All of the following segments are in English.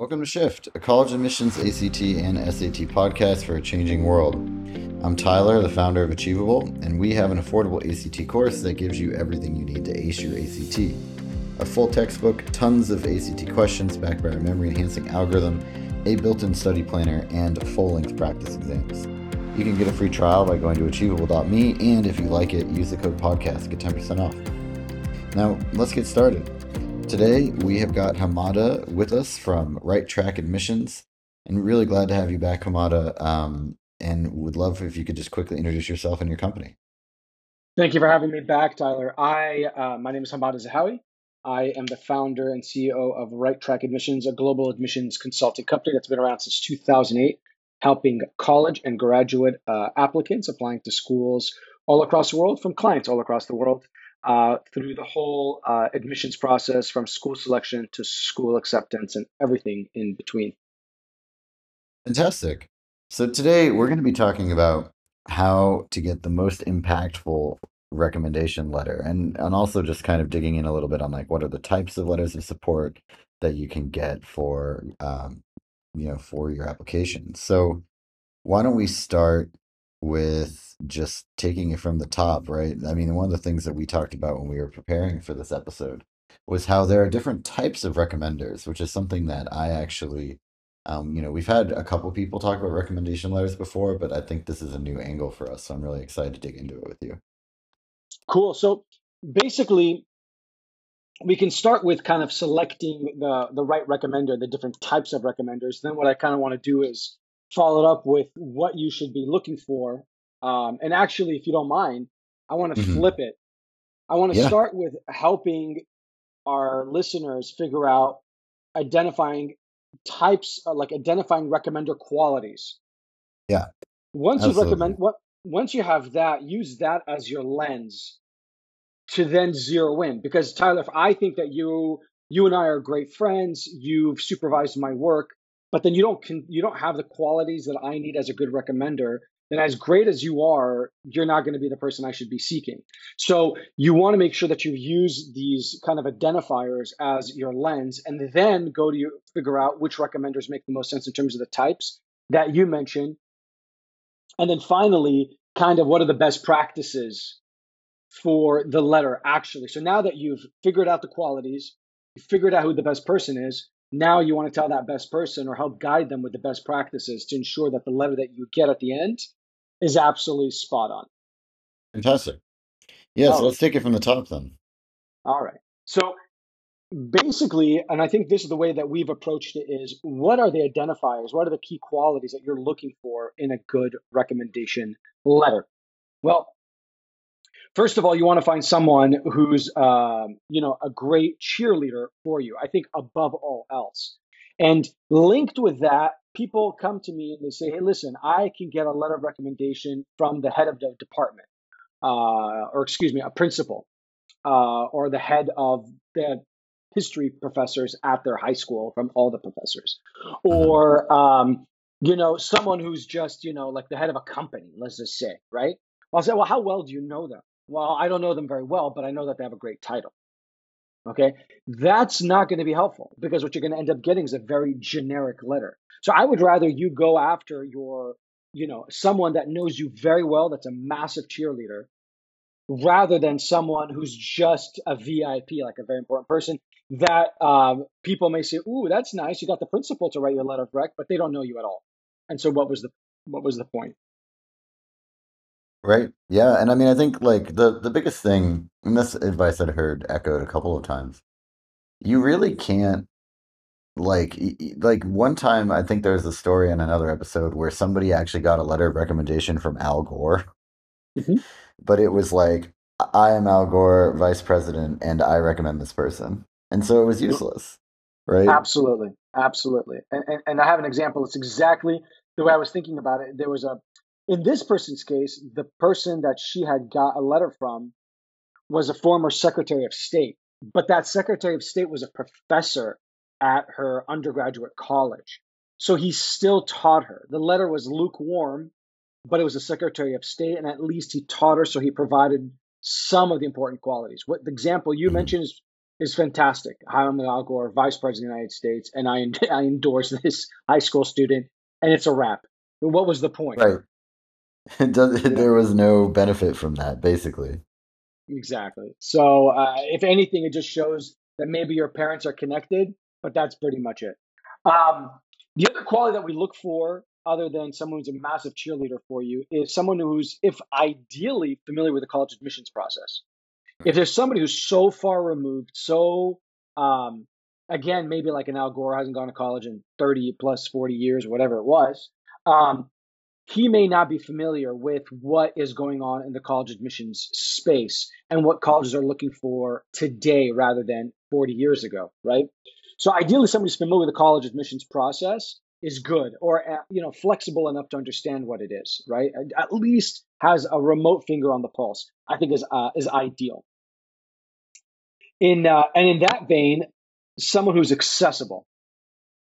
Welcome to Shift, a college admissions ACT and SAT podcast for a changing world. I'm Tyler, the founder of Achievable, and we have an affordable ACT course that gives you everything you need to ace your ACT. A full textbook, tons of ACT questions backed by our memory enhancing algorithm, a built in study planner, and full length practice exams. You can get a free trial by going to achievable.me, and if you like it, use the code podcast to get 10% off. Now, let's get started. Today, we have got Hamada with us from Write Track Admissions, and really glad to have you back, Hamada. Um, and would love if you could just quickly introduce yourself and your company. Thank you for having me back, Tyler. I uh, my name is Hamada Zahawi. I am the founder and CEO of Write Track Admissions, a global admissions consulting company that's been around since 2008, helping college and graduate uh, applicants applying to schools all across the world from clients all across the world uh, through the whole uh, admissions process from school selection to school acceptance and everything in between. Fantastic. So today we're going to be talking about how to get the most impactful recommendation letter and and also just kind of digging in a little bit on like what are the types of letters of support that you can get for um, you know for your application. So why don't we start with just taking it from the top, right? I mean, one of the things that we talked about when we were preparing for this episode was how there are different types of recommenders, which is something that I actually, um, you know, we've had a couple people talk about recommendation letters before, but I think this is a new angle for us. So I'm really excited to dig into it with you. Cool. So basically, we can start with kind of selecting the the right recommender, the different types of recommenders. Then what I kind of want to do is follow it up with what you should be looking for. Um, and actually, if you don't mind, I want to hmm flip it. I want to Yeah, start with helping our listeners figure out identifying types, uh, like identifying recommender qualities. yeah, Once you recommend, what once you have that, use that as your lens to then zero in. Because Tyler, if I think that you you and I are great friends, you've supervised my work, but then you don't you don't have the qualities that I need as a good recommender, then as great as you are, you're not going to be the person I should be seeking. So you want to make sure that you use these kind of identifiers as your lens, and then go to your, figure out which recommenders make the most sense in terms of the types that you mentioned, and then finally, kind of what are the best practices for the letter actually. So now that you've figured out the qualities, you figured out who the best person is, now you want to tell that best person or help guide them with the best practices to ensure that the letter that you get at the end is absolutely spot on. Fantastic. Yes, right. let's take it from the top then. All right. So basically, and I think this is the way that we've approached it is what are the identifiers? What are the key qualities that you're looking for in a good recommendation letter? Well, First of all, you want to find someone who's, um, you know, a great cheerleader for you. I think above all else. And linked with that, people come to me and they say, "Hey, listen, I can get a letter of recommendation from the head of the department, uh, or excuse me, a principal, uh, or the head of the history professors at their high school from all the professors, or um, you know, someone who's just, you know, like the head of a company. Let's just say, right? I'll say, well, how well do you know them? Well, I don't know them very well, but I know that they have a great title. Okay. That's not going to be helpful because what you're going to end up getting is a very generic letter. So I would rather you go after your, you know, someone that knows you very well, that's a massive cheerleader, rather than someone who's just a VIP, like a very important person that um, people may say, "Ooh, that's nice. You got the principal to write your letter of rec," but they don't know you at all. And so, what was the what was the point? Right. Yeah, and I mean, I think like the the biggest thing, and this advice I'd heard echoed a couple of times, you really can't like y- y- like one time I think there's a story in another episode where somebody actually got a letter of recommendation from Al Gore, hmm but it was like I am Al Gore, vice president, and I recommend this person. And so it was useless, right? Absolutely, absolutely. And, and and I have an example. It's exactly the way I was thinking about it. There was a in this person's case, the person that she had got a letter from was a former Secretary of State, but that Secretary of State was a professor at her undergraduate college. So he still taught her. The letter was lukewarm, but it was a Secretary of State, and at least he taught her, so he provided some of the important qualities. What the example you hmm mentioned is is fantastic. I'm Al Gore, Vice President of the United States, and I, I endorse this high school student, and it's a wrap. What was the point? Right. It does, there was no benefit from that, basically. Exactly. So, uh, if anything, it just shows that maybe your parents are connected, but that's pretty much it. Um, the other quality that we look for, other than someone who's a massive cheerleader for you, is someone who's, if ideally, familiar with the college admissions process. If there's somebody who's so far removed, so um, again, maybe like an Al Gore hasn't gone to college in 30 plus 40 years, whatever it was, um, he may not be familiar with what is going on in the college admissions space and what colleges are looking for today rather than 40 years ago, right? So ideally, somebody who's familiar with the college admissions process is good or uh, you know flexible enough to understand what it is, right? At least has a remote finger on the pulse. I think is uh, is ideal. In uh, and in that vein, someone who's accessible,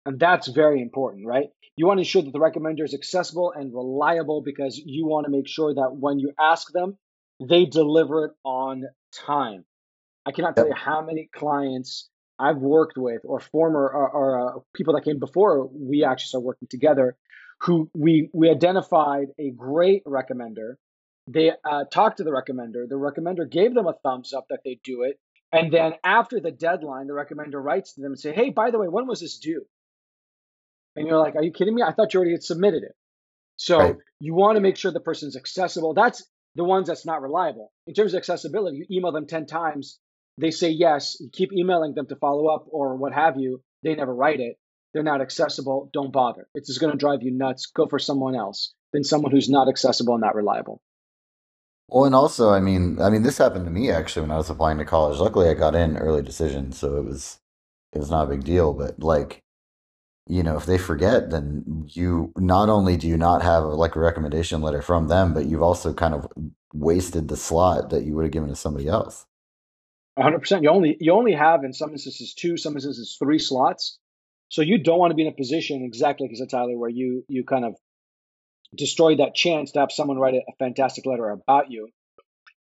and that's very important, right? You want to ensure that the recommender is accessible and reliable because you want to make sure that when you ask them, they deliver it on time. I cannot tell you how many clients I've worked with or former or, or uh, people that came before we actually started working together who we we identified a great recommender. They uh, talked to the recommender. The recommender gave them a thumbs up that they do it. And then after the deadline, the recommender writes to them and say, "Hey, by the way, when was this due?" And you're like, "Are you kidding me? I thought you already had submitted it." So right. you want to make sure the person's accessible. That's the ones that's not reliable. In terms of accessibility, you email them 10 times, they say yes, you keep emailing them to follow up or what have you, they never write it. They're not accessible, don't bother. It's just going to drive you nuts. Go for someone else than someone who's not accessible and not reliable. Well, and also, I mean, I mean, this happened to me actually when I was applying to college. Luckily, I got in early decision, so it was it was not a big deal. But like, you know, if they forget, then you not only do you not have like a recommendation letter from them, but you've also kind of wasted the slot that you would have given to somebody else. 100%. You only you only have in some instances two, some instances three slots. So you don't want to be in a position exactly like you said, Tyler, where you you kind of destroy that chance to have someone write a, a fantastic letter about you,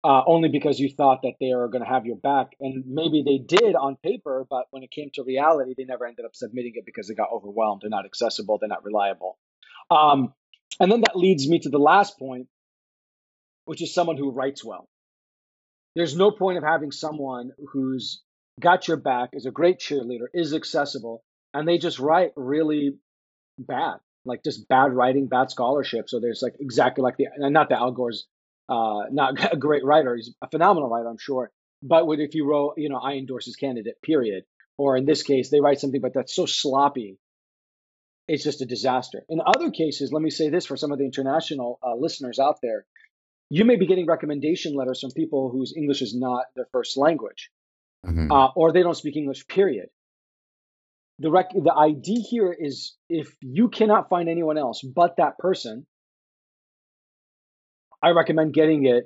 uh, only because you thought that they are going to have your back, and maybe they did on paper, but when it came to reality, they never ended up submitting it because they got overwhelmed. They're not accessible. They're not reliable. Um, and then that leads me to the last point, which is someone who writes well. There's no point of having someone who's got your back, is a great cheerleader, is accessible, and they just write really bad, like just bad writing, bad scholarship. So there's like exactly like the, not that Al Gore's uh, not a great writer, he's a phenomenal writer, I'm sure. But what if you wrote, you know, I endorse his candidate, period. Or in this case, they write something, but that's so sloppy, it's just a disaster. In other cases, let me say this for some of the international uh, listeners out there you may be getting recommendation letters from people whose English is not their first language, mm-hmm. uh, or they don't speak English. Period. The rec- the idea here is if you cannot find anyone else but that person, I recommend getting it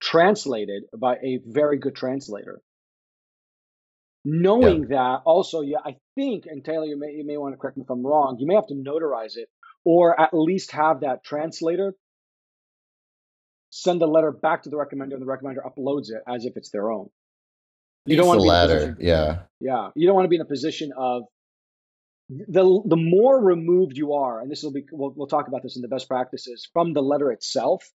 translated by a very good translator. Knowing yeah. that, also, yeah, I think, and Taylor, you may you may want to correct me if I'm wrong. You may have to notarize it, or at least have that translator send the letter back to the recommender, and the recommender uploads it as if it's their own. You don't want to be latter, yeah, yeah. You don't want to be in a position of the the more removed you are, and this will be we'll, we'll talk about this in the best practices from the letter itself,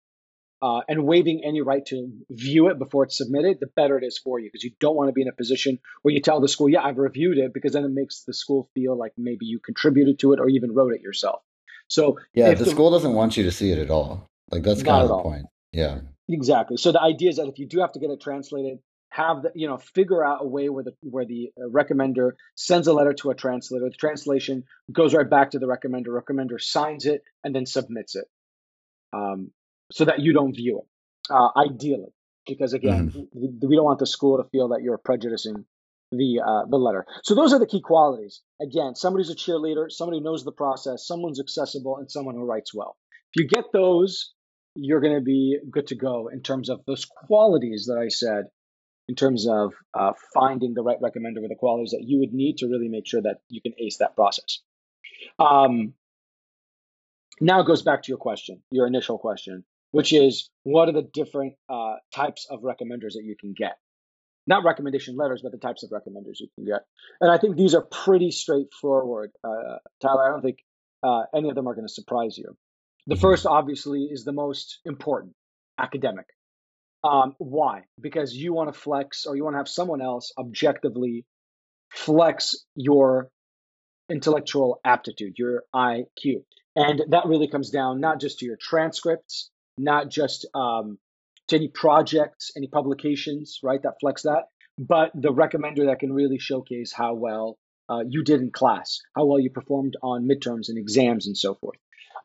uh, and waiving any right to view it before it's submitted, the better it is for you because you don't want to be in a position where you tell the school, yeah, I've reviewed it, because then it makes the school feel like maybe you contributed to it or even wrote it yourself. So yeah, the, the, school doesn't want you to see it at all. Like that's kind of the all. point. Yeah. Exactly. So the idea is that if you do have to get it translated, have the you know figure out a way where the where the uh, recommender sends a letter to a translator. The translation goes right back to the recommender. Recommender signs it and then submits it, um, so that you don't view it. Uh, ideally, because again, mm. we, don't want the school to feel that you're prejudicing the uh, the letter. So those are the key qualities. Again, somebody's a cheerleader, somebody knows the process, someone's accessible, and someone who writes well. If you get those, you're going to be good to go in terms of those qualities that I said, in terms of uh, finding the right recommender with the qualities that you would need to really make sure that you can ace that process. Um, now it goes back to your question, your initial question, which is what are the different uh, types of recommenders that you can get? not recommendation letters, but the types of recommenders you can get. And I think these are pretty straightforward, uh, Tyler. I don't think uh, any of them are going to surprise you. The mm-hmm. first, obviously, is the most important academic. Um, why? Because you want to flex or you want to have someone else objectively flex your intellectual aptitude, your IQ. And that really comes down not just to your transcripts, not just um, to any projects, any publications, right, that flex that, but the recommender that can really showcase how well uh, you did in class, how well you performed on midterms and exams and so forth.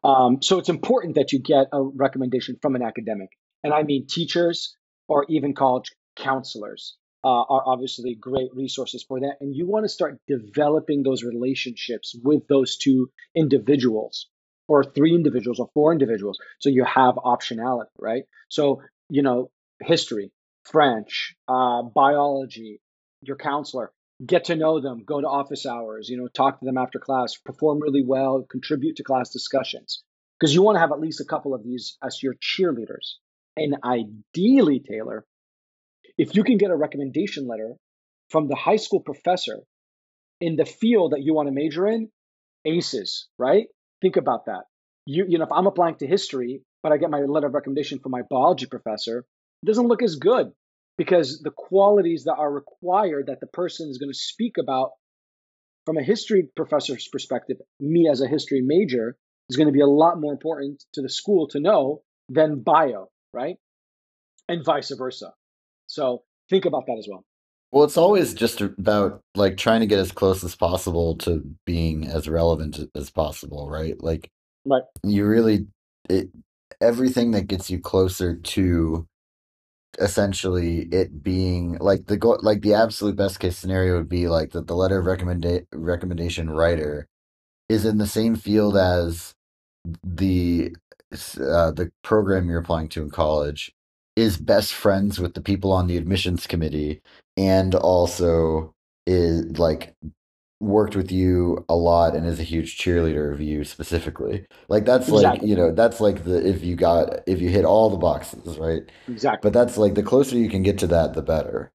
Um, so it's important that you get a recommendation from an academic. And I mean teachers or even college counselors uh, are obviously great resources for that. And you want to start developing those relationships with those two individuals or three individuals or four individuals. So you have optionality, right? So, you know, history, French, uh, biology, your counselor, get to know them, go to office hours, you know, talk to them after class, perform really well, contribute to class discussions. Because you want to have at least a couple of these as your cheerleaders. And ideally, Taylor, if you can get a recommendation letter from the high school professor in the field that you want to major in, aces, right? Think about that. You, you know, if I'm applying to history, but I get my letter of recommendation from my biology professor, it doesn't look as good because the qualities that are required that the person is going to speak about from a history professor's perspective, me as a history major, is going to be a lot more important to the school to know than bio, right? And vice versa. So think about that as well. Well, it's always just about like trying to get as close as possible to being as relevant as possible, right? Like, right. You really, it, everything that gets you closer to essentially it being like the go like the absolute best case scenario would be like that the letter of recommenda- recommendation writer is in the same field as the uh, the program you're applying to in college is best friends with the people on the admissions committee and also is like worked with you a lot and is a huge cheerleader of you specifically. Like that's exactly. like, you know, that's like the if you got if you hit all the boxes, right? Exactly. But that's like the closer you can get to that the better.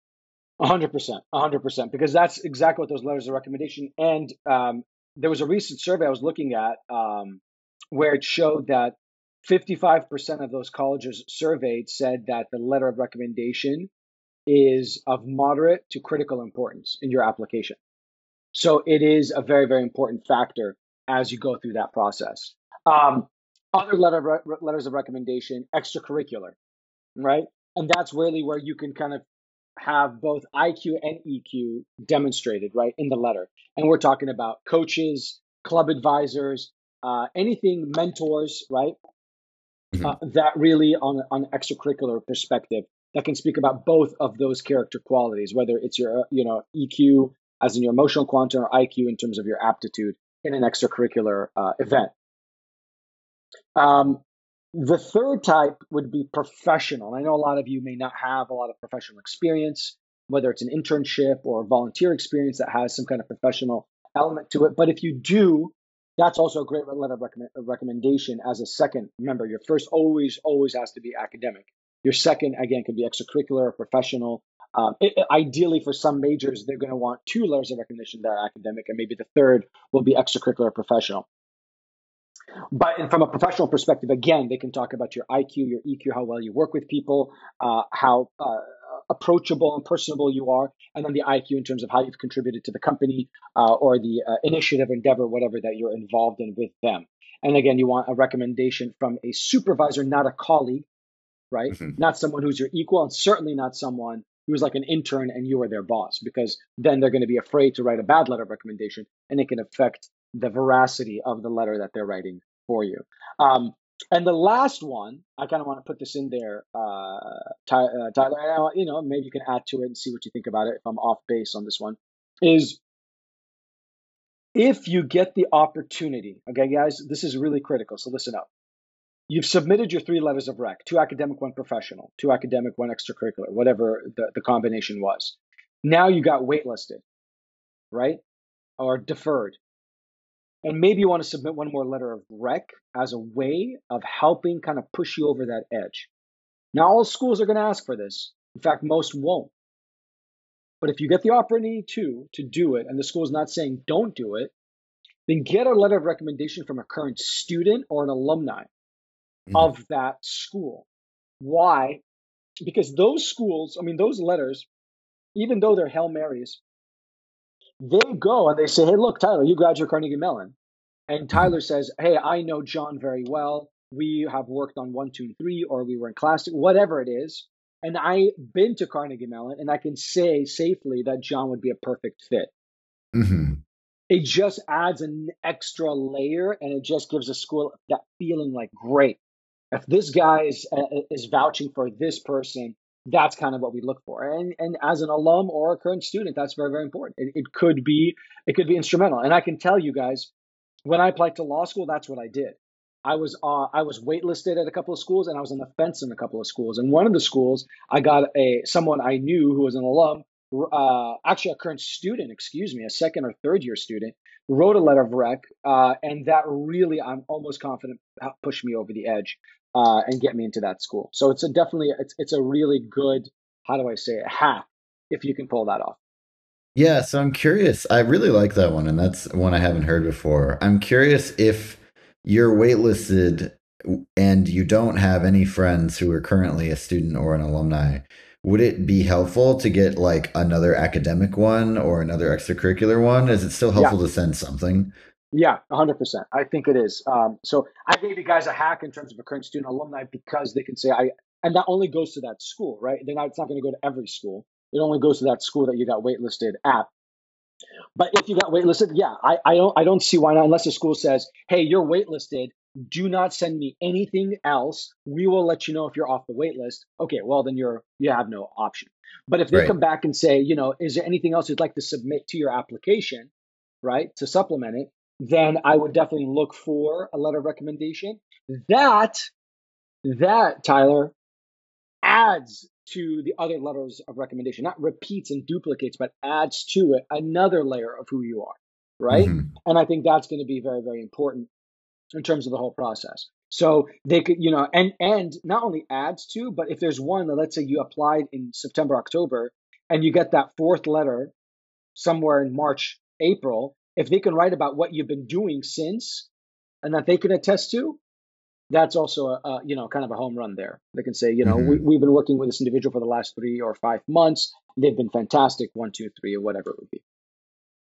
Hundred percent, hundred percent, because that's exactly what those letters of recommendation. And um, there was a recent survey I was looking at um, where it showed that 55% of those colleges surveyed said that the letter of recommendation is of moderate to critical importance in your application. So it is a very, very important factor as you go through that process. Um, other letter letters of recommendation, extracurricular, right? And that's really where you can kind of have both IQ and EQ demonstrated, right, in the letter. And we're talking about coaches, club advisors, uh, anything mentors, right? Mm-hmm. Uh, that really on on extracurricular perspective that can speak about both of those character qualities, whether it's your you know EQ as in your emotional quantum or IQ in terms of your aptitude in an extracurricular uh, event. Um, the third type would be professional. I know a lot of you may not have a lot of professional experience, whether it's an internship or a volunteer experience that has some kind of professional element to it. But if you do, that's also a great letter of recommend, recommendation as a second member. Your first always, always has to be academic. Your second, again, could be extracurricular or professional. Um, it, ideally, for some majors, they're going to want two letters of recognition that are academic, and maybe the third will be extracurricular or professional. But from a professional perspective, again, they can talk about your IQ, your EQ, how well you work with people, uh, how uh, approachable and personable you are, and then the IQ in terms of how you've contributed to the company uh, or the uh, initiative, endeavor, whatever that you're involved in with them. And again, you want a recommendation from a supervisor, not a colleague, right? Mm-hmm. Not someone who's your equal, and certainly not someone who's like an intern and you are their boss, because then they're going to be afraid to write a bad letter of recommendation, and it can affect the veracity of the letter that they're writing for you. Um, and the last one, I kind of want to put this in there, uh, uh Tyler. you know, maybe you can add to it and see what you think about it. If I'm off base on this one, is if you get the opportunity. Okay, guys, this is really critical. So listen up. You've submitted your three letters of rec: two academic, one professional, two academic, one extracurricular, whatever the, the combination was. Now you got waitlisted, right, or deferred. And maybe you want to submit one more letter of rec as a way of helping kind of push you over that edge. Now, all schools are going to ask for this. In fact, most won't. But if you get the opportunity to to do it, and the school is not saying don't do it, then get a letter of recommendation from a current student or an alumni mm-hmm. of that school. Why? Because those schools, I mean, those letters, even though they're Hail Marys, they go and they say, hey, look, Tyler, you graduate Carnegie Mellon. And mm-hmm. Tyler says, hey, I know John very well. We have worked on one, two, and three, or we were in class, whatever it is. And I've been to Carnegie Mellon, and I can say safely that John would be a perfect fit. Mm-hmm. It just adds an extra layer, and it just gives a school that feeling like great. If this guy is uh, is vouching for this person, that's kind of what we look for. And and as an alum or a current student, that's very very important. It, it could be it could be instrumental. And I can tell you guys, when I applied to law school, that's what I did. I was uh, I was waitlisted at a couple of schools, and I was on the fence in a couple of schools. And one of the schools, I got a someone I knew who was an alum, uh, actually a current student, excuse me, a second or third year student, wrote a letter of rec, uh, and that really, I'm almost confident, pushed me over the edge uh, and get me into that school. So it's a definitely it's it's a really good how do I say it hack if you can pull that off. Yeah, so I'm curious. I really like that one, and that's one I haven't heard before. I'm curious if you're waitlisted and you don't have any friends who are currently a student or an alumni, would it be helpful to get like another academic one or another extracurricular one? Is it still helpful yeah. to send something? Yeah, 100%. I think it is. Um, so I gave you guys a hack in terms of a current student alumni because they can say, I, and that only goes to that school, right? They're not, it's not going to go to every school. It only goes to that school that you got waitlisted at. But if you got waitlisted, yeah, I, I don't I don't see why not unless the school says, hey, you're waitlisted. Do not send me anything else. We will let you know if you're off the wait list. Okay, well then you're you have no option. But if they right. come back and say, you know, is there anything else you'd like to submit to your application, right, to supplement it, then I would definitely look for a letter of recommendation. That that Tyler adds to the other letters of recommendation, not repeats and duplicates, but adds to it another layer of who you are, right? Mm-hmm. And I think that's going to be very, very important in terms of the whole process. So they could, you know, and and not only adds to, but if there's one that let's say you applied in September, October, and you get that fourth letter somewhere in March, April, if they can write about what you've been doing since, and that they can attest to, that's also a, a, you know kind of a home run there. They can say, you know, mm-hmm. we, have been working with this individual for the last three or five months. They've been fantastic. One, two, three, or whatever it would be.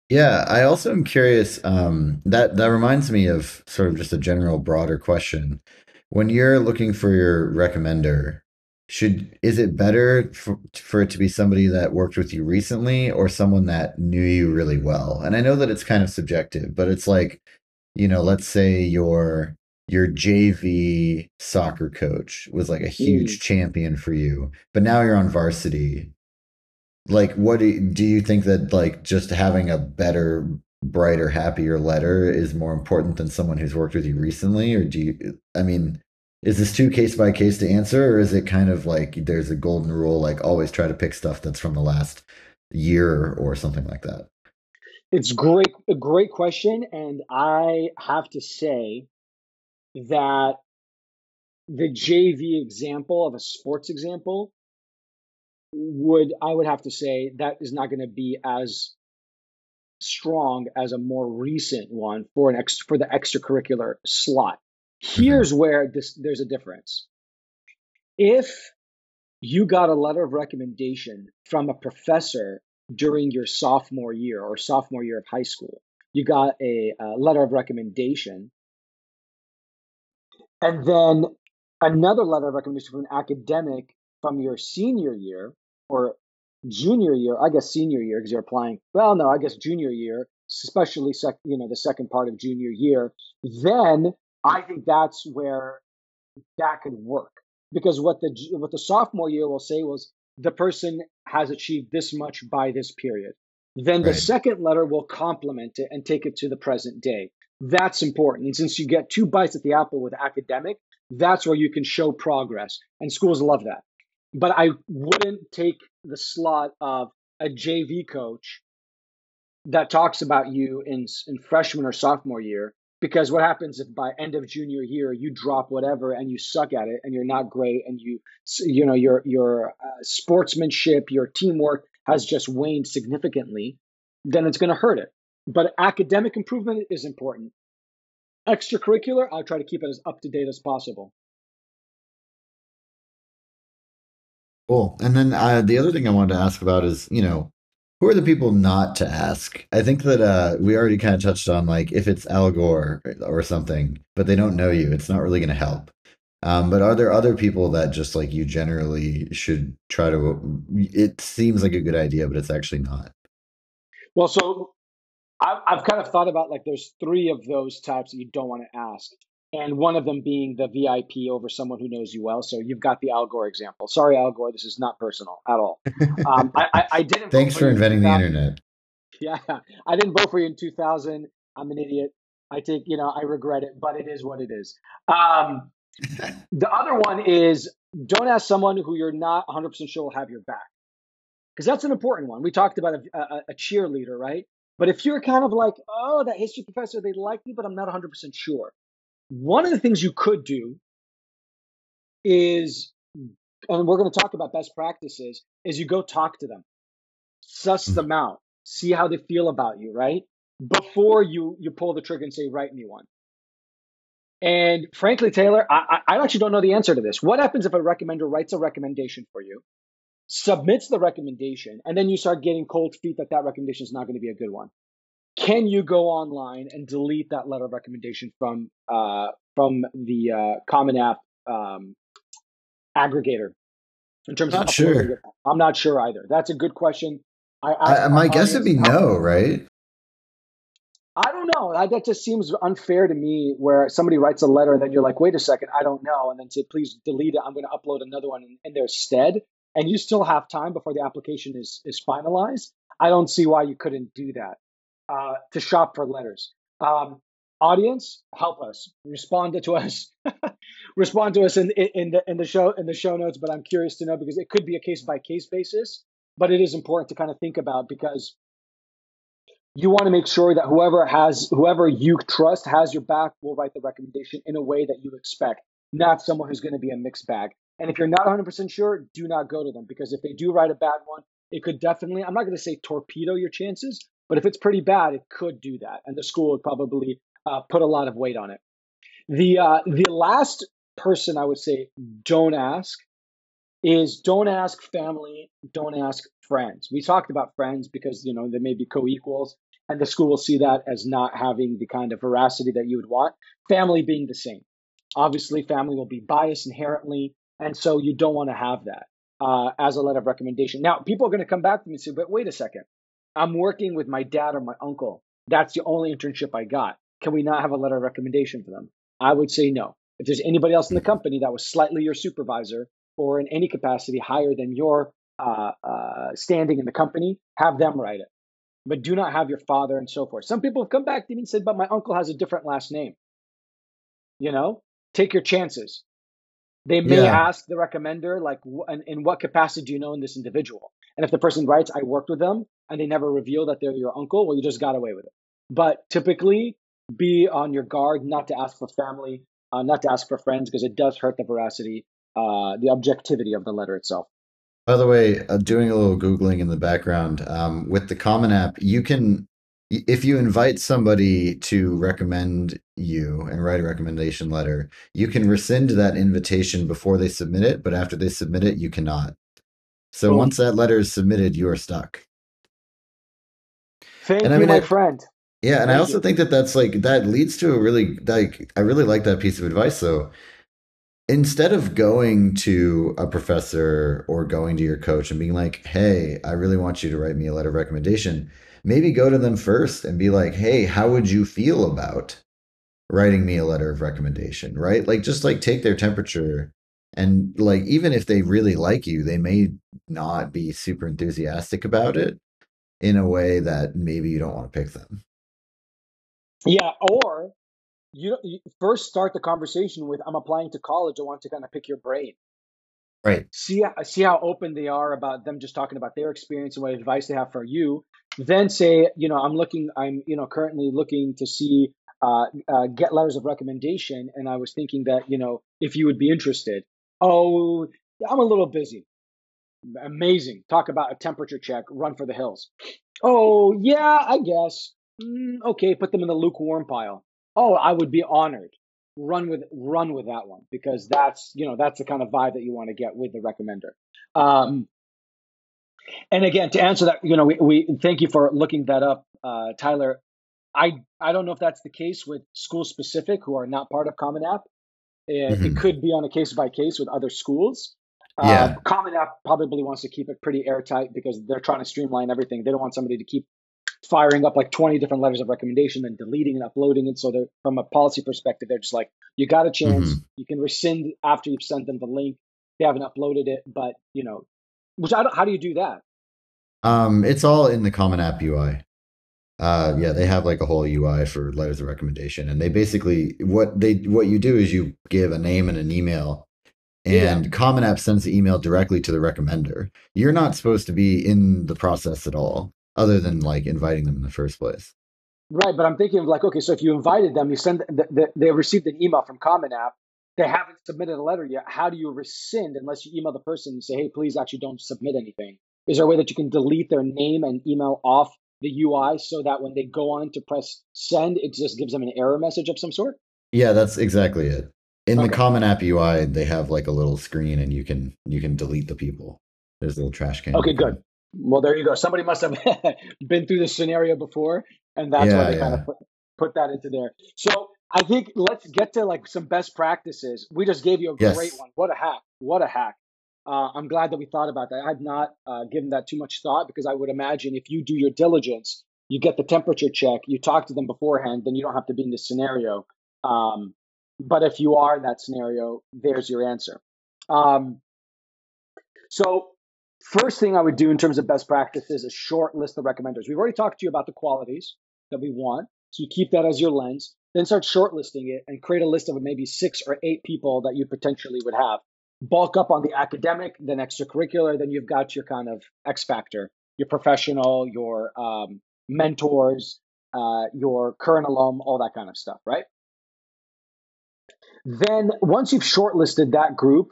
Yeah, I also am curious. Um, that that reminds me of sort of just a general, broader question. When you're looking for your recommender, should is it better for, for it to be somebody that worked with you recently or someone that knew you really well? And I know that it's kind of subjective, but it's like, you know, let's say you're your JV soccer coach was like a huge mm. champion for you, but now you're on varsity. Like, what do you, do you think that like just having a better, brighter, happier letter is more important than someone who's worked with you recently? Or do you, I mean, is this too case by case to answer, or is it kind of like there's a golden rule, like always try to pick stuff that's from the last year or something like that? It's great, a great question, and I have to say that the JV example of a sports example would I would have to say that is not going to be as strong as a more recent one for an ex, for the extracurricular slot. Here's mm-hmm. where this there's a difference. If you got a letter of recommendation from a professor during your sophomore year or sophomore year of high school, you got a, a letter of recommendation and then another letter of recommendation from an academic from your senior year or junior year, I guess senior year because you're applying. Well, no, I guess junior year, especially sec, you know the second part of junior year. Then I think that's where that could work because what the what the sophomore year will say was the person has achieved this much by this period. Then the right. second letter will complement it and take it to the present day. That's important. And since you get two bites at the apple with academic, that's where you can show progress. And schools love that. But I wouldn't take the slot of a JV coach that talks about you in, in freshman or sophomore year because what happens if by end of junior year you drop whatever and you suck at it and you're not great and you you know your your uh, sportsmanship your teamwork has just waned significantly, then it's going to hurt it. But academic improvement is important. Extracurricular, I'll try to keep it as up to date as possible. Cool. And then uh, the other thing I wanted to ask about is, you know, who are the people not to ask? I think that uh, we already kind of touched on like if it's Al Gore or something, but they don't know you, it's not really going to help. Um, but are there other people that just like you generally should try to? It seems like a good idea, but it's actually not. Well, so I've, I've kind of thought about like there's three of those types that you don't want to ask and one of them being the VIP over someone who knows you well. So you've got the Al Gore example. Sorry, Al Gore, this is not personal at all. Um, I, I, I, didn't. Thanks for inventing the internet. Yeah, I didn't vote for you in 2000. I'm an idiot. I take, you know, I regret it, but it is what it is. Um, the other one is don't ask someone who you're not 100% sure will have your back, because that's an important one. We talked about a, a, a cheerleader, right? But if you're kind of like, oh, that history professor, they like me, but I'm not 100% sure one of the things you could do is, and we're going to talk about best practices, is you go talk to them, suss mm-hmm. them out, see how they feel about you, right? Before you you pull the trigger and say, write me one. And frankly, Taylor, I, I actually don't know the answer to this. What happens if a recommender writes a recommendation for you, submits the recommendation, and then you start getting cold feet that that recommendation is not going to be a good one? Can you go online and delete that letter of recommendation from uh, from the uh, Common App um, aggregator? In terms not of sure. I'm not sure either. That's a good question. I, I, my guess would be no, right? I don't know. I, that just seems unfair to me. Where somebody writes a letter, and then you're like, "Wait a second, I don't know," and then say, "Please delete it. I'm going to upload another one in, in their stead." And you still have time before the application is is finalized. I don't see why you couldn't do that uh, to shop for letters. Um, audience, help us. Respond to us. Respond to us in, in the in the show in the show notes. But I'm curious to know because it could be a case by case basis. But it is important to kind of think about because you want to make sure that whoever has whoever you trust has your back will write the recommendation in a way that you expect, not someone who's going to be a mixed bag. And if you're not 100% sure, do not go to them because if they do write a bad one, it could definitely, I'm not going to say torpedo your chances, but if it's pretty bad, it could do that, and the school would probably uh, put a lot of weight on it. The uh, the last person I would say don't ask is don't ask family, don't ask friends. We talked about friends because you know they may be co-equals, and the school will see that as not having the kind of veracity that you would want. Family being the same. Obviously, family will be biased inherently, and so you don't want to have that uh, as a letter of recommendation. Now, people are going to come back to me and say, "But wait a second, I'm working with my dad or my uncle. That's the only internship I got. Can we not have a letter of recommendation for them? I would say no. If there's anybody else in the company that was slightly your supervisor or in any capacity higher than your uh, uh, standing in the company, have them write it. But do not have your father and so forth. Some people have come back to me and said, but my uncle has a different last name. You know, take your chances. They may yeah. ask the recommender, like, in, in what capacity do you know this individual? And if the person writes, I worked with them, and they never reveal that they're your uncle, well, you just got away with it. But typically, be on your guard not to ask for family, uh, not to ask for friends, because it does hurt the veracity, uh, the objectivity of the letter itself. By the way, uh, doing a little Googling in the background, um, with the Common App, you can, if you invite somebody to recommend you and write a recommendation letter, you can rescind that invitation before they submit it, but after they submit it, you cannot. So once that letter is submitted, you are stuck. Thank and you, I mean, my I, friend. Yeah, and Thank I also you. think that that's like that leads to a really like I really like that piece of advice though. Instead of going to a professor or going to your coach and being like, "Hey, I really want you to write me a letter of recommendation," maybe go to them first and be like, "Hey, how would you feel about writing me a letter of recommendation?" Right? Like just like take their temperature and like even if they really like you, they may not be super enthusiastic about it in a way that maybe you don't want to pick them. Yeah, or you, you first start the conversation with, "I'm applying to college. I want to kind of pick your brain." Right. See see how open they are about them just talking about their experience and what advice they have for you. Then say, you know, I'm looking, I'm you know currently looking to see uh, uh, get letters of recommendation, and I was thinking that you know if you would be interested. Oh, I'm a little busy Amazing. Talk about a temperature check. Run for the hills. Oh yeah, I guess. Mm, okay, put them in the lukewarm pile. Oh, I would be honored. Run with run with that one because that's you know that's the kind of vibe that you want to get with the recommender. Um, and again, to answer that, you know, we, we thank you for looking that up, uh, Tyler. I I don't know if that's the case with school specific who are not part of Common App. It, mm-hmm. it could be on a case by case with other schools. Yeah. Uh, Common App probably wants to keep it pretty airtight because they're trying to streamline everything. They don't want somebody to keep firing up like 20 different letters of recommendation and deleting and uploading it. So they're from a policy perspective, they're just like, you got a chance. Mm-hmm. You can rescind after you've sent them the link. They haven't uploaded it, but you know, which I don't, how do you do that? Um, it's all in the Common App UI. Uh, yeah, they have like a whole UI for letters of recommendation, and they basically what they what you do is you give a name and an email, and yeah. Common App sends the email directly to the recommender. You're not supposed to be in the process at all, other than like inviting them in the first place. Right, but I'm thinking of like, okay, so if you invited them, you send the, the, they received an email from Common App, they haven't submitted a letter yet. How do you rescind unless you email the person and say, hey, please actually don't submit anything? Is there a way that you can delete their name and email off the UI so that when they go on to press send, it just gives them an error message of some sort? Yeah, that's exactly it. In okay. the common app UI, they have like a little screen and you can you can delete the people. There's a little trash can. Okay, good. Well, there you go. Somebody must have been through this scenario before, and that's yeah, why they yeah. kind of put, put that into there. So I think let's get to like some best practices. We just gave you a yes. great one. What a hack! What a hack! Uh, I'm glad that we thought about that. I had not uh, given that too much thought because I would imagine if you do your diligence, you get the temperature check, you talk to them beforehand, then you don't have to be in this scenario. Um, but if you are in that scenario, there's your answer. Um, so, first thing I would do in terms of best practices is a short list of recommenders. We've already talked to you about the qualities that we want. So, you keep that as your lens. Then start shortlisting it and create a list of maybe six or eight people that you potentially would have bulk up on the academic, then extracurricular, then you've got your kind of X factor, your professional, your um, mentors, uh, your current alum, all that kind of stuff, right? Then once you've shortlisted that group,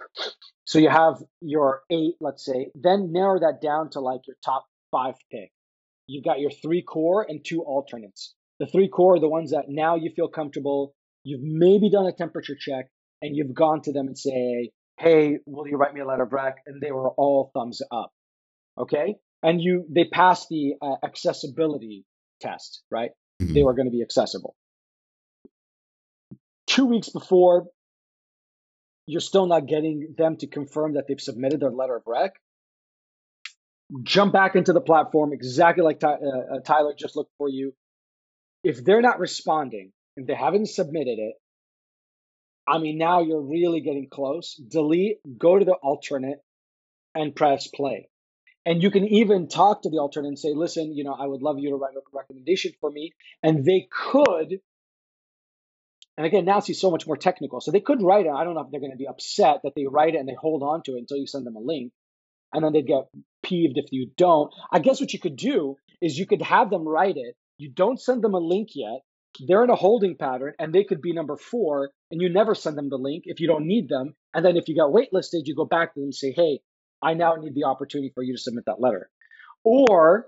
so you have your eight, let's say, then narrow that down to like your top five pick. You've got your three core and two alternates. The three core are the ones that now you feel comfortable. You've maybe done a temperature check and you've gone to them and say, hey, will you write me a letter of rec? And they were all thumbs up. Okay. And you, they passed the uh, accessibility test, right? Mm-hmm. They were going to be accessible. Two weeks before, you're still not getting them to confirm that they've submitted their letter of rec. Jump back into the platform exactly like Ty- uh, uh Tyler just looked for you. If they're not responding, if they haven't submitted it, I mean, now you're really getting close. Delete, go to the alternate, and press play. And you can even talk to the alternate and say, listen, you know, I would love you to write a recommendation for me. And they could, and again, now it's so much more technical. So they could write it. I don't know if they're going to be upset that they write it and they hold on to it until you send them a link. And then they'd get peeved if you don't. I guess what you could do is you could have them write it. You don't send them a link yet they're in a holding pattern and they could be number four and you never send them the link if you don't need them. And then if you got waitlisted, you go back to them and say, hey, I now need the opportunity for you to submit that letter. Or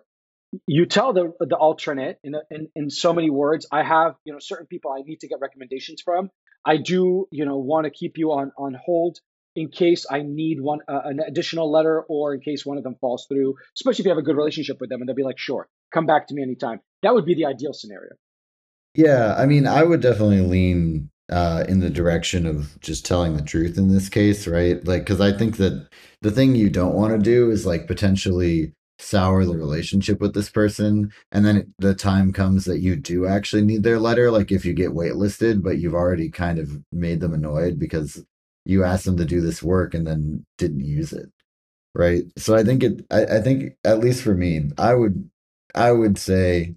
you tell the the alternate in, in in so many words, I have you know certain people I need to get recommendations from. I do you know want to keep you on on hold in case I need one uh, an additional letter or in case one of them falls through. Especially if you have a good relationship with them, and they'll be like, sure, come back to me anytime. That would be the ideal scenario. Yeah, I mean, I would definitely lean uh, in the direction of just telling the truth in this case, right? Like, because I think that the thing you don't want to do is like potentially sour the relationship with this person, and then the time comes that you do actually need their letter. Like, if you get waitlisted, but you've already kind of made them annoyed because you asked them to do this work and then didn't use it, right? So I think it. I, I think at least for me, I would, I would say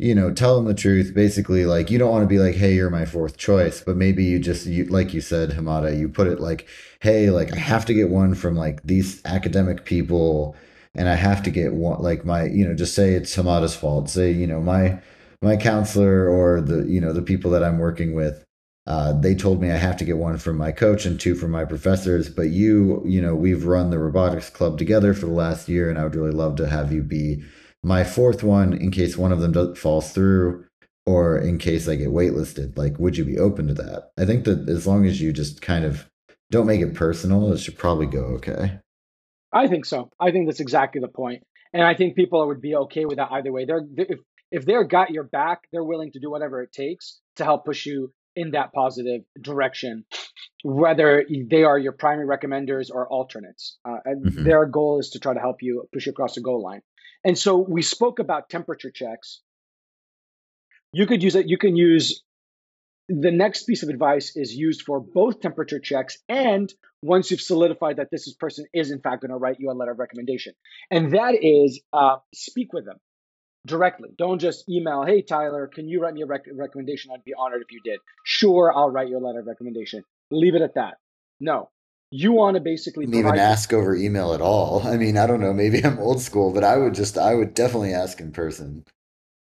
you know, tell them the truth. Basically, like you don't want to be like, "Hey, you're my fourth choice," but maybe you just, you, like you said, Hamada, you put it like, "Hey, like I have to get one from like these academic people, and I have to get one like my, you know, just say it's Hamada's fault. Say, you know, my my counselor or the, you know, the people that I'm working with, uh, they told me I have to get one from my coach and two from my professors. But you, you know, we've run the robotics club together for the last year, and I would really love to have you be my fourth one in case one of them does, falls through or in case I get waitlisted. Like, would you be open to that? I think that as long as you just kind of don't make it personal, it should probably go okay. I think so. I think that's exactly the point. And I think people would be okay with that either way. They're if if they're got your back, they're willing to do whatever it takes to help push you in that positive direction, whether they are your primary recommenders or alternates. Uh, mm-hmm. their goal is to try to help you push you across the goal line. And so we spoke about temperature checks. You could use it. You can use the next piece of advice is used for both temperature checks and once you've solidified that this person is in fact going to write you a letter of recommendation. And that is uh, speak with them directly. Don't just email hey tyler can you write me a rec- recommendation? I'd be honored if you did. Sure i'll write you a letter of recommendation. Leave it at that. No. You want to basically even ask over email at all. I mean i don't know maybe i'm old school but i would just i would definitely ask in person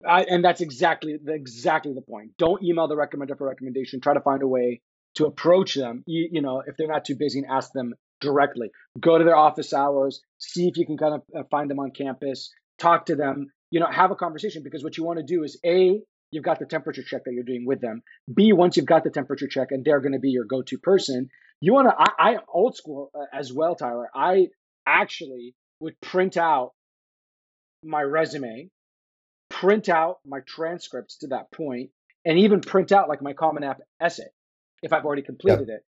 I, and that's exactly the, exactly the point. Don't email the recommender for recommendation. Try to find a way to approach them. You, you know, if they're not too busy, and ask them directly. Go to their office hours. See if you can kind of uh, find them on campus. Talk to them. You know, have a conversation because what you want to do is a you've got the temperature check that you're doing with them. B once you've got the temperature check and they're going to be your go-to person. You want to I, I old school uh, as well, Tyler. I actually would print out my resume print out my transcripts to that point and even print out like my Common App essay if I've already completed it,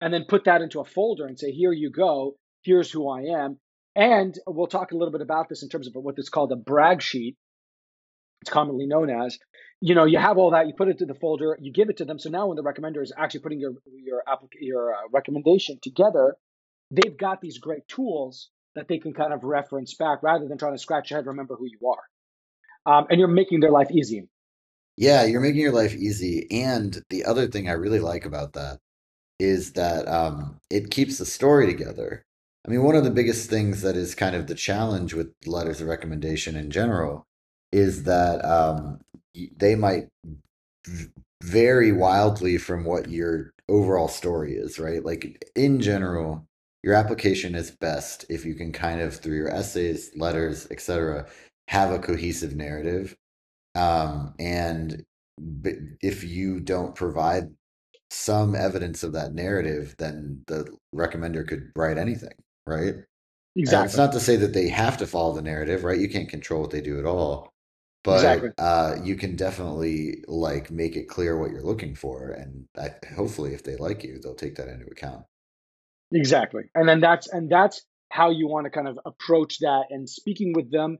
and then put that into a folder and say, here you go, here's who I am. And we'll talk a little bit about this in terms of what is called a brag sheet. It's commonly known as. You know, you have all that, you put it to the folder, you give it to them. So now when the recommender is actually putting your your applic- your uh, recommendation together, they've got these great tools that they can kind of reference back rather than trying to scratch your head, remember who you are um, and you're making their life easy. Yeah, you're making your life easy. And the other thing I really like about that is that um, it keeps the story together. I mean, one of the biggest things that is kind of the challenge with letters of recommendation in general is that um, they might vary wildly from what your overall story is, right? Like in general, your application is best if you can kind of through your essays, letters, etc., have a cohesive narrative. Um, and if you don't provide some evidence of that narrative, then the recommender could write anything, right? Exactly. And it's not to say that they have to follow the narrative, right? You can't control what they do at all, but exactly. uh, you can definitely like make it clear what you're looking for, and I, hopefully, if they like you, they'll take that into account. Exactly, and then that's and that's how you want to kind of approach that. And speaking with them,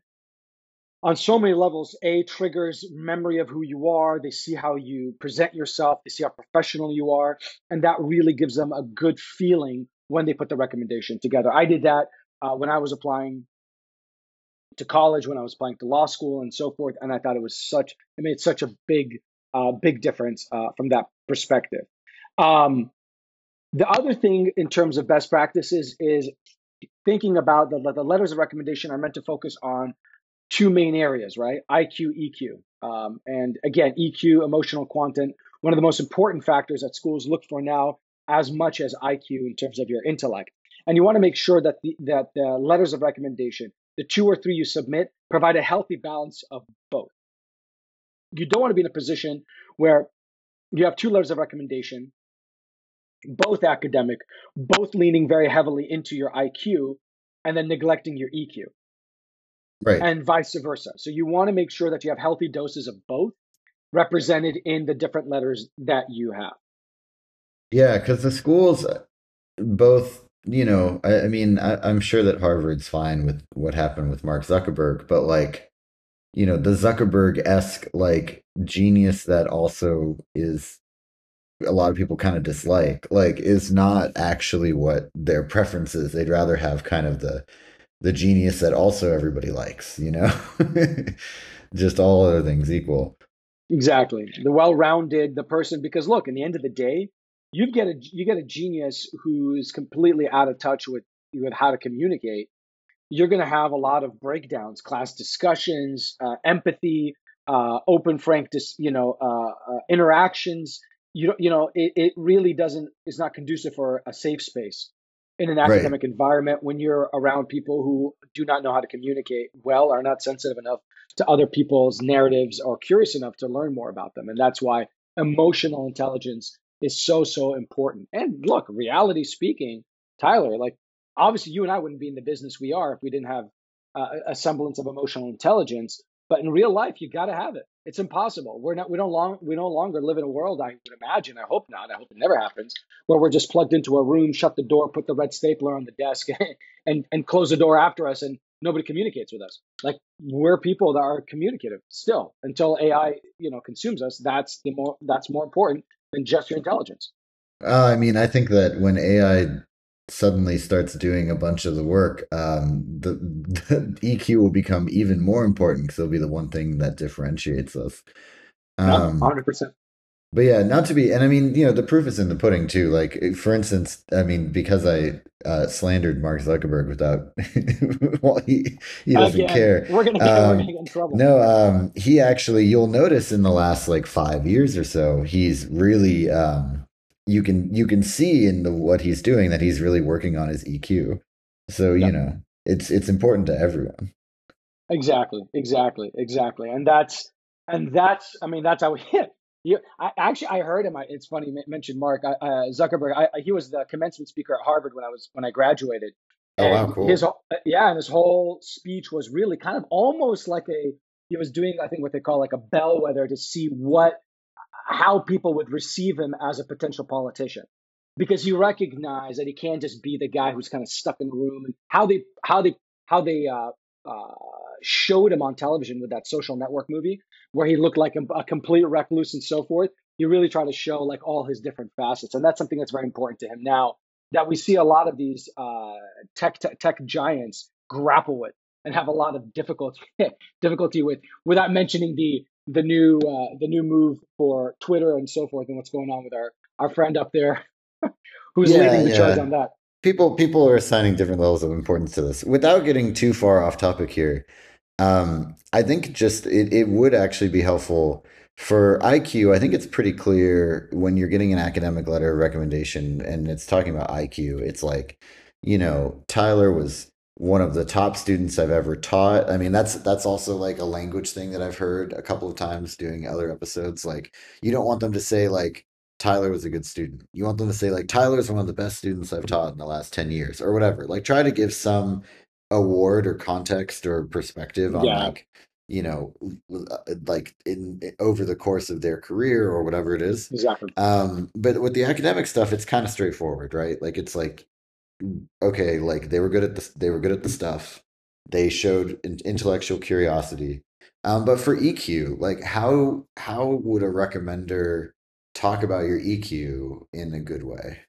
on so many levels a triggers memory of who you are. They see how you present yourself. They see how professional you are. And that really gives them a good feeling when they put the recommendation together. I did that uh, when i was applying to college when i was applying to law school and so forth and i thought it was such it made such a big uh, big difference uh, from that perspective. Um, the other thing in terms of best practices is thinking about the, the letters of recommendation are meant to focus on two main areas, right? IQ, EQ. Um, and again, EQ, emotional quotient, one of the most important factors that schools look for now, as much as IQ in terms of your intellect. And you want to make sure that the, that the letters of recommendation, the two or three you submit, provide a healthy balance of both. You don't want to be in a position where you have two letters of recommendation, both academic, both leaning very heavily into your IQ, and then neglecting your EQ right. and vice versa. So you want to make sure that you have healthy doses of both represented in the different letters that you have. Yeah, because the schools uh, both, you know, I, I mean, I, I'm sure that Harvard's fine with what happened with Mark Zuckerberg, but like, you know, the Zuckerberg esque like genius that also is a lot of people kind of dislike, like, is not actually what their preference is. They'd rather have kind of the the genius that also everybody likes, you know? Just all other things equal. Exactly. The well-rounded, the person because look, in the end of the day, you get a you get a genius who's completely out of touch with with how to communicate. You're going to have a lot of breakdowns, class discussions, uh, empathy, uh, open, frank, dis, you know, uh, uh interactions, you you know, it, it really doesn't is not conducive for a safe space in an Right. academic environment when you're around people who do not know how to communicate well, are not sensitive enough to other people's narratives, or curious enough to learn more about them. And that's why emotional intelligence is so so important. And look, reality speaking, Tyler, like obviously you and I wouldn't be in the business we are if we didn't have uh, a semblance of emotional intelligence. But in real life, you got to have it. It's impossible. We're not. We don't long. We no longer live in a world. I would imagine. I hope not. I hope it never happens. Where we're just plugged into a room, shut the door, put the red stapler on the desk, and and close the door after us, and nobody communicates with us. Like we're people that are communicative still until AI, you know, consumes us. That's the more. That's more important than just your intelligence. Uh, I mean, I think that when AI suddenly starts doing a bunch of the work, um, the, the EQ will become even more important because it'll be the one thing that differentiates us. Um, hundred percent. but yeah, not to be, and I mean, you know, the proof is in the pudding too. Like, eh, for instance, I mean, because I uh, slandered Mark Zuckerberg without, well, he he doesn't Again, care. we're gonna get we're gonna Um, get in trouble. no, um, he actually, you'll notice in the last like five years or so, he's really, um, you can you can see in the what he's doing that he's really working on his EQ. So, you know, it's it's important to everyone. Exactly, exactly, exactly, and that's and that's I mean that's how we hit. You, I actually I heard him. I, it's funny you mentioned Mark I, uh, Zuckerberg. I, he was the commencement speaker at Harvard when I was when I graduated, Oh, wow, and his cool. whole- uh, yeah, and his whole speech was really kind of almost like a he was doing I think what they call like a bellwether to see what how people would receive him as a potential politician. Because he recognized that he can't just be the guy who's kind of stuck in the room and how they how they how they uh, uh, showed him on television with that social network movie where he looked like a, a complete recluse and so forth. He really tried to show like all his different facets. And that's something that's very important to him now that we see a lot of these uh, tech, tech tech giants grapple with and have a lot of difficulty difficulty with without mentioning the the new uh, the new move for Twitter and so forth and what's going on with our our friend up there who's Yeah, leading the charge on that. People people are assigning different levels of importance to this. Without getting too far off topic here, um, I think just it, it would actually be helpful for IQ. I think it's pretty clear when you're getting an academic letter of recommendation and it's talking about IQ, it's like, you know, Tyler was one of the top students I've ever taught. I mean, that's that's also like a language thing that I've heard a couple of times doing other episodes. Like, you don't want them to say like Tyler was a good student. You want them to say like Tyler's one of the best students I've taught in the last 10 years or whatever. Like try to give some award or context or perspective on Yeah, like you know uh, like in over the course of their career or whatever it is exactly. um but with the academic stuff it's kind of straightforward right like it's like okay like they were good at the they were good at the stuff they showed intellectual curiosity um but for EQ like how how would a recommender talk about your EQ in a good way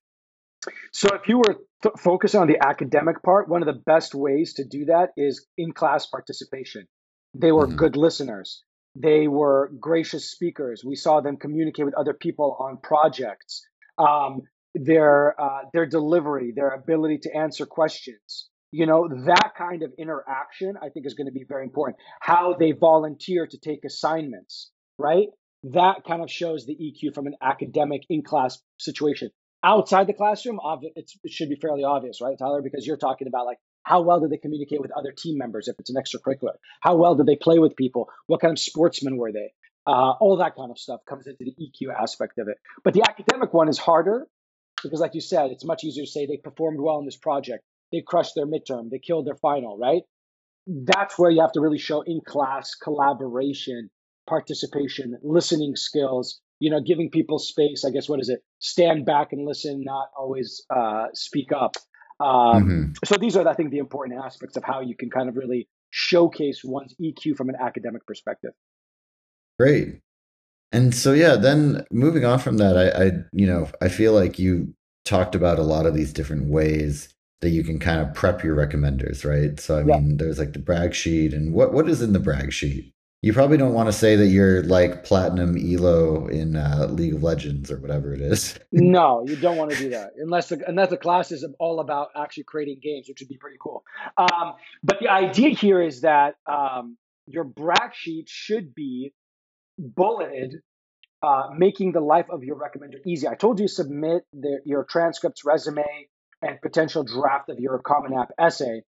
So if you were th- focused on the academic part, one of the best ways to do that is in class participation. They were hmm good listeners. They were gracious speakers. We saw them communicate with other people on projects. Um, their uh, their delivery, their ability to answer questions. You know that kind of interaction, I think, is going to be very important. How they volunteer to take assignments, right? That kind of shows the EQ from an academic in class situation outside the classroom, it should be fairly obvious, right, Tyler? Because you're talking about like how well did they communicate with other team members if it's an extracurricular? How well did they play with people? What kind of sportsmen were they? Uh, all that kind of stuff comes into the EQ aspect of it. But the academic one is harder because, like you said, it's much easier to say they performed well in this project, they crushed their midterm, they killed their final, right? that's where you have to really show in class collaboration, participation, listening skills, you know, giving people space. I guess what is it? Stand back and listen, not always uh, speak up. Um, hmm so these are, I think, the important aspects of how you can kind of really showcase one's EQ from an academic perspective. great And so yeah, then moving on from that, I, I you know, I feel like you talked about a lot of these different ways that you can kind of prep your recommenders, right? So I Yeah. mean, there's like the brag sheet and what what is in the brag sheet? You probably don't want to say that you're like platinum elo in uh, League of Legends or whatever it is. No, you don't want to do that unless the, unless the class is all about actually creating games, which would be pretty cool. Um, but the idea here is that um, your brag sheet should be bulleted uh, making the life of your recommender easy. I told you submit the, your transcripts, resume, and potential draft of your Common App essay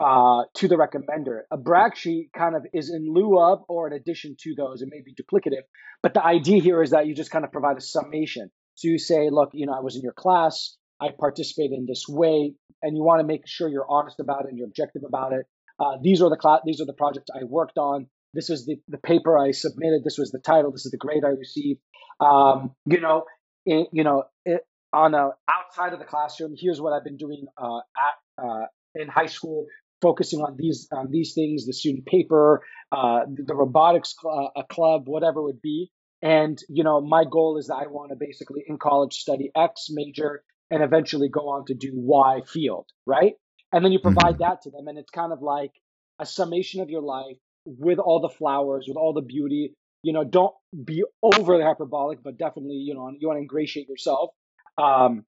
uh, to the recommender. A brag sheet kind of is in lieu of or in addition to those. It may be duplicative, but the idea here is that you just kind of provide a summation. So you say, look, you know, I was in your class, I participated in this way, and you want to make sure you're honest about it and you're objective about it. Uh, these are the class, these are the projects I worked on. This is the, the paper I submitted. This was the title. This is the grade I received. Um, you know, it, you know, it, on a outside of the classroom. Here's what I've been doing uh, at uh, in high school, focusing on these on these things, the student paper, uh, the, the, robotics cl- uh, club, whatever it would be. And you know, my goal is that I want to basically in college study X major and eventually go on to do Y field, right? And then you provide mm-hmm. that to them, and it's kind of like a summation of your life with all the flowers, with all the beauty. You know, don't be overly hyperbolic, but definitely, you know, you want to ingratiate yourself um,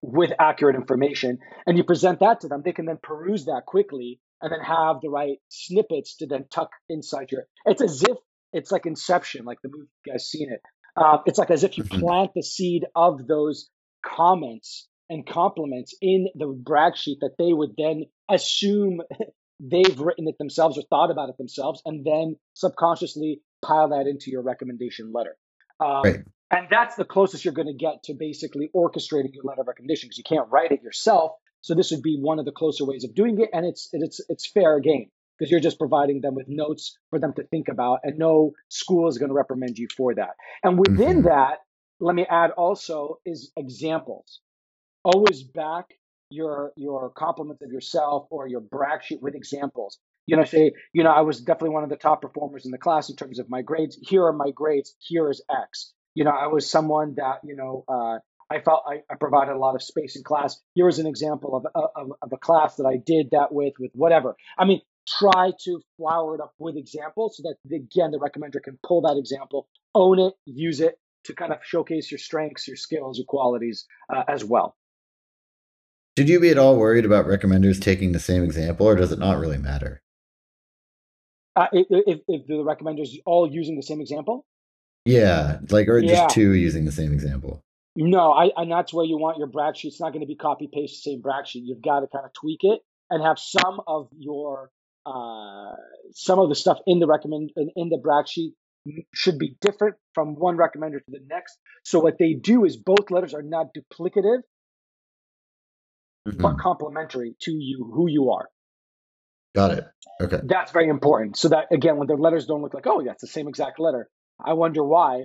with accurate information, and you present that to them. They can then peruse that quickly and then have the right snippets to then tuck inside your. It's as if it's like Inception, like the movie. You guys seen it? Uh, it's like as if you mm-hmm. plant the seed of those comments and compliments in the brag sheet that they would then assume they've written it themselves or thought about it themselves, and then subconsciously pile that into your recommendation letter. Um, right. And that's the closest you're going to get to basically orchestrating your letter of recommendation because you can't write it yourself. So this would be one of the closer ways of doing it, and it's it's it's fair game because you're just providing them with notes for them to think about, and no school is going to reprimand you for that. And within mm-hmm. that, let me add also is examples. Always back your your compliments of yourself or your brag sheet with examples. You know, say, you know, I was definitely one of the top performers in the class in terms of my grades. Here are my grades. Here is X. You know, I was someone that, you know, uh, I felt I, I, provided a lot of space in class. Here is an example of, of, of a class that I did that with, with whatever. I mean, try to flower it up with examples so that, again, the recommender can pull that example, own it, use it to kind of showcase your strengths, your skills, your qualities uh, as well. Should you be at all worried about recommenders taking the same example, or does it not really matter? Uh, if, if the recommenders all using the same example? Yeah, like or yeah. just two using the same example. No, I and that's where you want your brag sheet. It's not going to be copy paste the same brag sheet. You've got to kind of tweak it and have some of your uh, some of the stuff in the recommend in, the brag sheet should be different from one recommender to the next. So what they do is both letters are not duplicative, mm-hmm. but complementary to you, who you are. Got it. Okay. That's very important. So that again, when the letters don't look like, oh, yeah that's the same exact letter. I wonder why.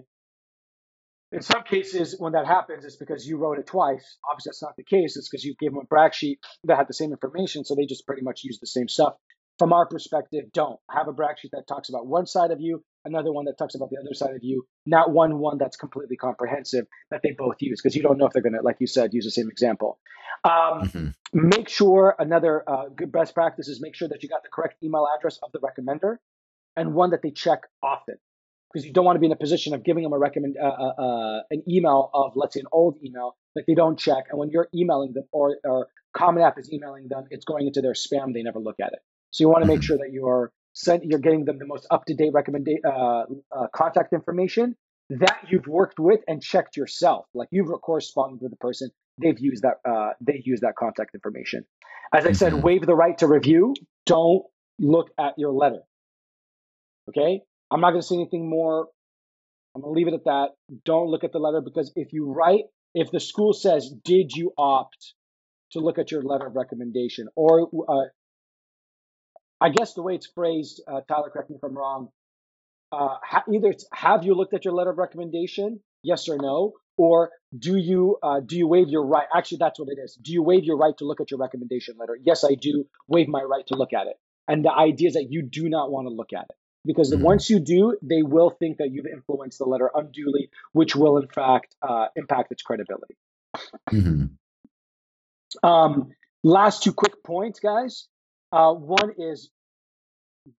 In some cases, when that happens, it's because you wrote it twice. Obviously, that's not the case. It's because you gave them a brag sheet that had the same information, so they just pretty much use the same stuff. From our perspective, don't have a brag sheet that talks about one side of you, another one that talks about the other side of you, not one one that's completely comprehensive that they both use, because you don't know if they're going to, like you said, use the same example. Um, mm-hmm. Make sure another uh, good best practice is make sure that you got the correct email address of the recommender and one that they check often because you don't want to be in a position of giving them a recommend uh, uh, uh, an email of let's say an old email that they don't check, and when you're emailing them or or Common App is emailing them, it's going into their spam. They never look at it. So you want to make mm-hmm. sure that you're sent, you're getting them the most up to date recommend uh, uh, contact information that you've worked with and checked yourself. Like you've corresponded with the person, they've used that uh, they use that contact information. As I said, mm-hmm. waive the right to review. Don't look at your letter. Okay, I'm not going to say anything more. I'm going to leave it at that. Don't look at the letter because if you write, if the school says, "Did you opt to look at your letter of recommendation?" or uh, I guess the way it's phrased, uh, Tyler, correct me if I'm wrong. Uh, ha- either it's have you looked at your letter of recommendation, yes or no, or do you uh, do you waive your right? Actually, that's what it is. Do you waive your right to look at your recommendation letter? Yes, I do. Waive my right to look at it. And the idea is that you do not want to look at it because mm-hmm. once you do, they will think that you've influenced the letter unduly, which will in fact uh, impact its credibility. Mm-hmm. Um, last two quick points, guys. Uh, one is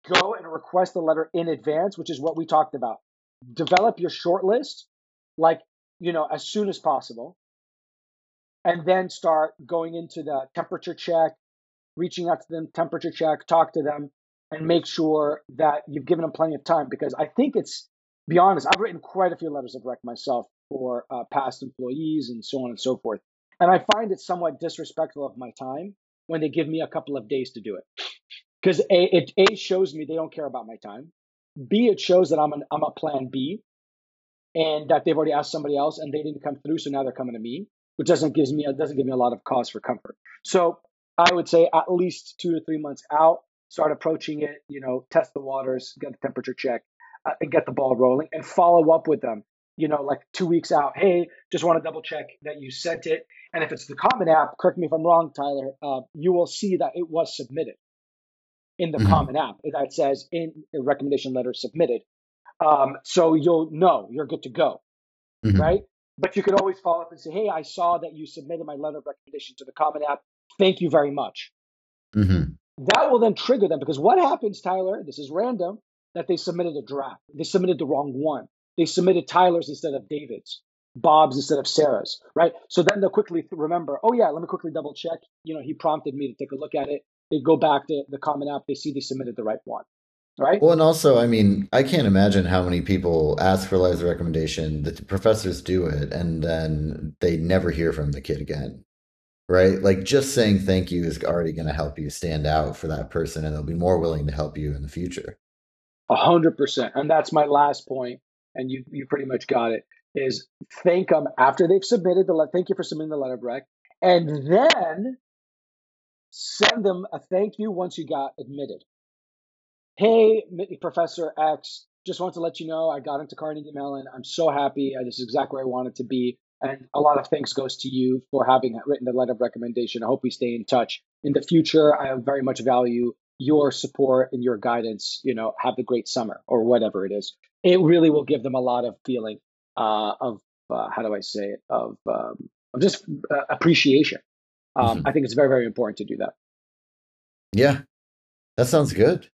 go and request the letter in advance, which is what we talked about. Develop your short list, like you know, as soon as possible, and then start going into the temperature check, reaching out to them, temperature check, talk to them, and make sure that you've given them plenty of time because I think it's be honest, I've written quite a few letters of rec myself for uh, past employees and so on and so forth. And I find it somewhat disrespectful of my time when they give me a couple of days to do it. Because a, it a shows me they don't care about my time. B it shows that I'm an I'm a plan B, and that they've already asked somebody else and they didn't come through, so now they're coming to me, which doesn't gives me doesn't give me a lot of cause for comfort. So I would say at least two to three months out, start approaching it. You know, test the waters, get the temperature check, uh, and get the ball rolling, and follow up with them. You know, like two weeks out. Hey, just want to double check that you sent it. And if it's the Common App, correct me if I'm wrong, Tyler. Uh, you will see that it was submitted in the mm-hmm. Common App that says in a recommendation letter submitted. Um, so you'll know you're good to go, mm-hmm. right? But you could always follow up and say, "Hey, I saw that you submitted my letter of recommendation to the Common App. Thank you very much." Mm-hmm. That will then trigger them because what happens, Tyler? This is random that they submitted a draft. They submitted the wrong one. They submitted Tyler's instead of David's, Bob's instead of Sarah's, right? So then they'll quickly remember, oh yeah, let me quickly double check. You know, he prompted me to take a look at it. They go back to the Common App. They see they submitted the right one. Right. Well, and also, I mean, I can't imagine how many people ask for of recommendation. The professors do it, and then they never hear from the kid again right? Like just saying thank you is already going to help you stand out for that person, and they'll be more willing to help you in the future. A hundred percent. And that's my last point. And you, you pretty much got it is thank them after they've submitted the letter. Thank you for submitting the letter Breck. And mm-hmm. then send them a thank you once you got admitted. Hey, Professor X, just want to let you know I got into Carnegie Mellon. I'm so happy. Uh, this is exactly where I wanted to be. And a lot of thanks goes to you for having written the letter of recommendation. I hope we stay in touch. In the future, I very much value your support and your guidance, you know, have a great summer or whatever it is. It really will give them a lot of feeling uh, of uh, how do I say it of um, of just uh, appreciation. Um, mm-hmm. I think it's very very important to do that. Yeah, that sounds good.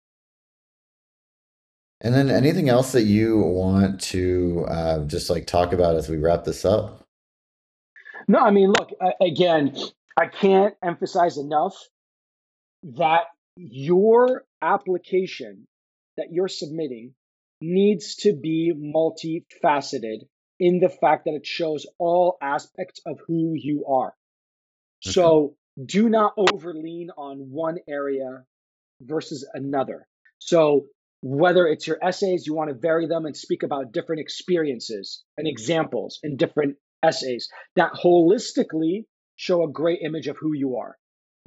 And then anything else that you want to uh, just like talk about as we wrap this up? No, I mean, look, again, I can't emphasize enough that your application that you're submitting needs to be multifaceted in the fact that it shows all aspects of who you are. Okay. So do not overlean on one area versus another. So whether it's your essays, you want to vary them and speak about different experiences and mm-hmm. examples in different essays that holistically show a great image of who you are.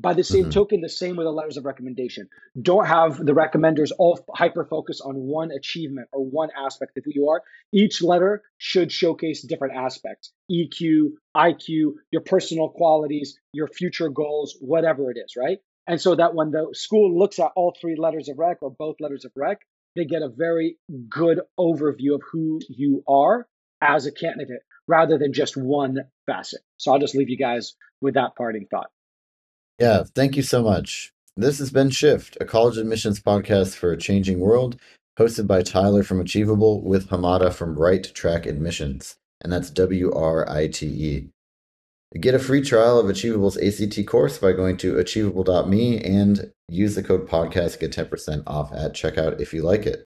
By the same mm-hmm. token, the same with the letters of recommendation. Don't have the recommenders all hyper focus on one achievement or one aspect of who you are. Each letter should showcase different aspects EQ, IQ, your personal qualities, your future goals, whatever it is, right? And so that when the school looks at all three letters of rec or both letters of rec, they get a very good overview of who you are as a candidate rather than just one facet. So I'll just leave you guys with that parting thought. Yeah, thank you so much. This has been Shift, a college admissions podcast for a changing world, hosted by Tyler from Achievable with Hamada from Write Track Admissions, and that's W R I T E. Get a free trial of Achievable's ACT course by going to achievable.me and use the code podcast get 10% off at checkout if you like it.